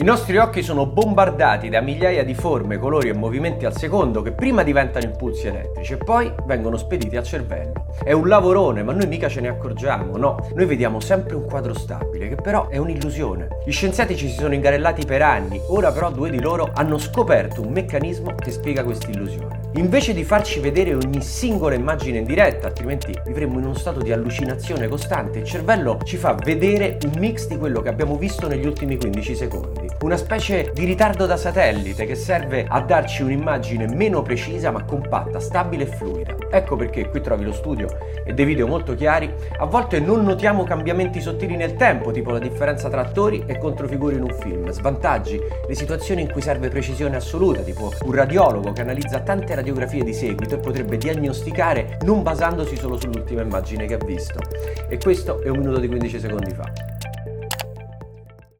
I nostri occhi sono bombardati da migliaia di forme, colori e movimenti al secondo che prima diventano impulsi elettrici e poi vengono spediti al cervello. È un lavorone, ma noi mica ce ne accorgiamo, no? Noi vediamo sempre un quadro stabile, che però è un'illusione. Gli scienziati ci si sono ingarellati per anni, ora però due di loro hanno scoperto un meccanismo che spiega questa illusione. Invece di farci vedere ogni singola immagine in diretta, altrimenti vivremmo in uno stato di allucinazione costante, il cervello ci fa vedere un mix di quello che abbiamo visto negli ultimi 15 secondi. Una specie di ritardo da satellite che serve a darci un'immagine meno precisa ma compatta, stabile e fluida. Ecco perché qui trovi lo studio e dei video molto chiari, a volte non notiamo cambiamenti sottili nel tempo, tipo la differenza tra attori e controfigure in un film, svantaggi, le situazioni in cui serve precisione assoluta, tipo un radiologo che analizza tante radiografie di seguito e potrebbe diagnosticare non basandosi solo sull'ultima immagine che ha visto. E questo è un minuto di 15 secondi fa.